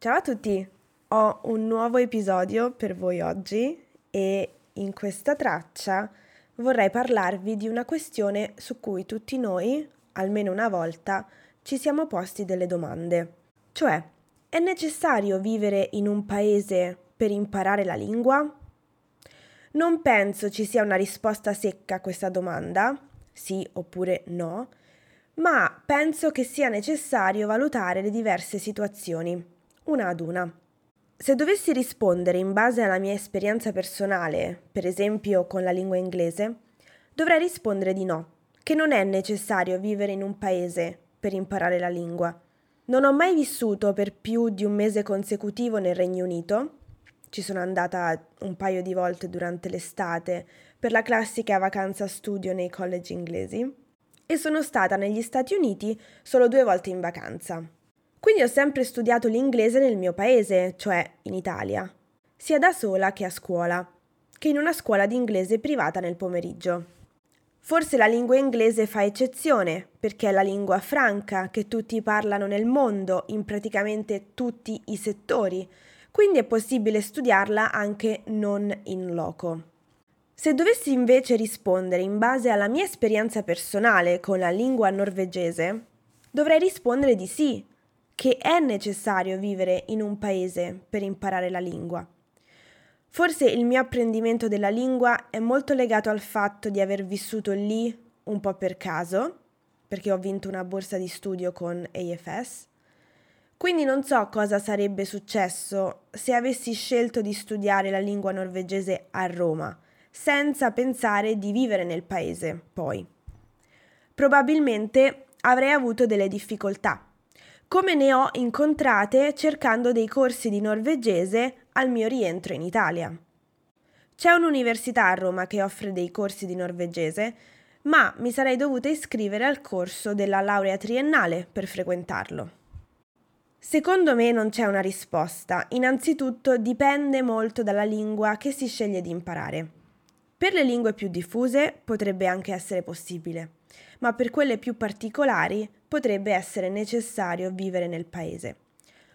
Ciao a tutti! Ho un nuovo episodio per voi oggi e in questa traccia vorrei parlarvi di una questione su cui tutti noi, almeno una volta, ci siamo posti delle domande. Cioè, è necessario vivere in un paese per imparare la lingua? Non penso ci sia una risposta secca a questa domanda, sì oppure no, ma penso che sia necessario valutare le diverse situazioni una ad una. Se dovessi rispondere in base alla mia esperienza personale, per esempio con la lingua inglese, dovrei rispondere di no, che non è necessario vivere in un paese per imparare la lingua. Non ho mai vissuto per più di un mese consecutivo nel Regno Unito, ci sono andata un paio di volte durante l'estate per la classica vacanza studio nei college inglesi e sono stata negli Stati Uniti solo due volte in vacanza. Quindi ho sempre studiato l'inglese nel mio paese, cioè in Italia, sia da sola che a scuola, che in una scuola di inglese privata nel pomeriggio. Forse la lingua inglese fa eccezione, perché è la lingua franca che tutti parlano nel mondo, in praticamente tutti i settori, quindi è possibile studiarla anche non in loco. Se dovessi invece rispondere in base alla mia esperienza personale con la lingua norvegese, dovrei rispondere di sì, che è necessario vivere in un paese per imparare la lingua. Forse il mio apprendimento della lingua è molto legato al fatto di aver vissuto lì un po' per caso, perché ho vinto una borsa di studio con AFS. Quindi non so cosa sarebbe successo se avessi scelto di studiare la lingua norvegese a Roma, senza pensare di vivere nel paese, poi. Probabilmente avrei avuto delle difficoltà come ne ho incontrate cercando dei corsi di norvegese al mio rientro in Italia. C'è un'università a Roma che offre dei corsi di norvegese, ma mi sarei dovuta iscrivere al corso della laurea triennale per frequentarlo. Secondo me non c'è una risposta, innanzitutto dipende molto dalla lingua che si sceglie di imparare. Per le lingue più diffuse potrebbe anche essere possibile, ma per quelle più particolari potrebbe essere necessario vivere nel paese.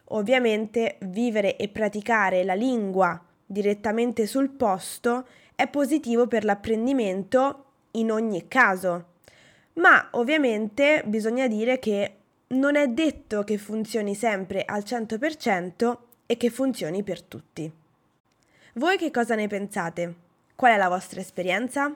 Ovviamente vivere e praticare la lingua direttamente sul posto è positivo per l'apprendimento in ogni caso, ma ovviamente bisogna dire che non è detto che funzioni sempre al 100% e che funzioni per tutti. Voi che cosa ne pensate? Qual è la vostra esperienza?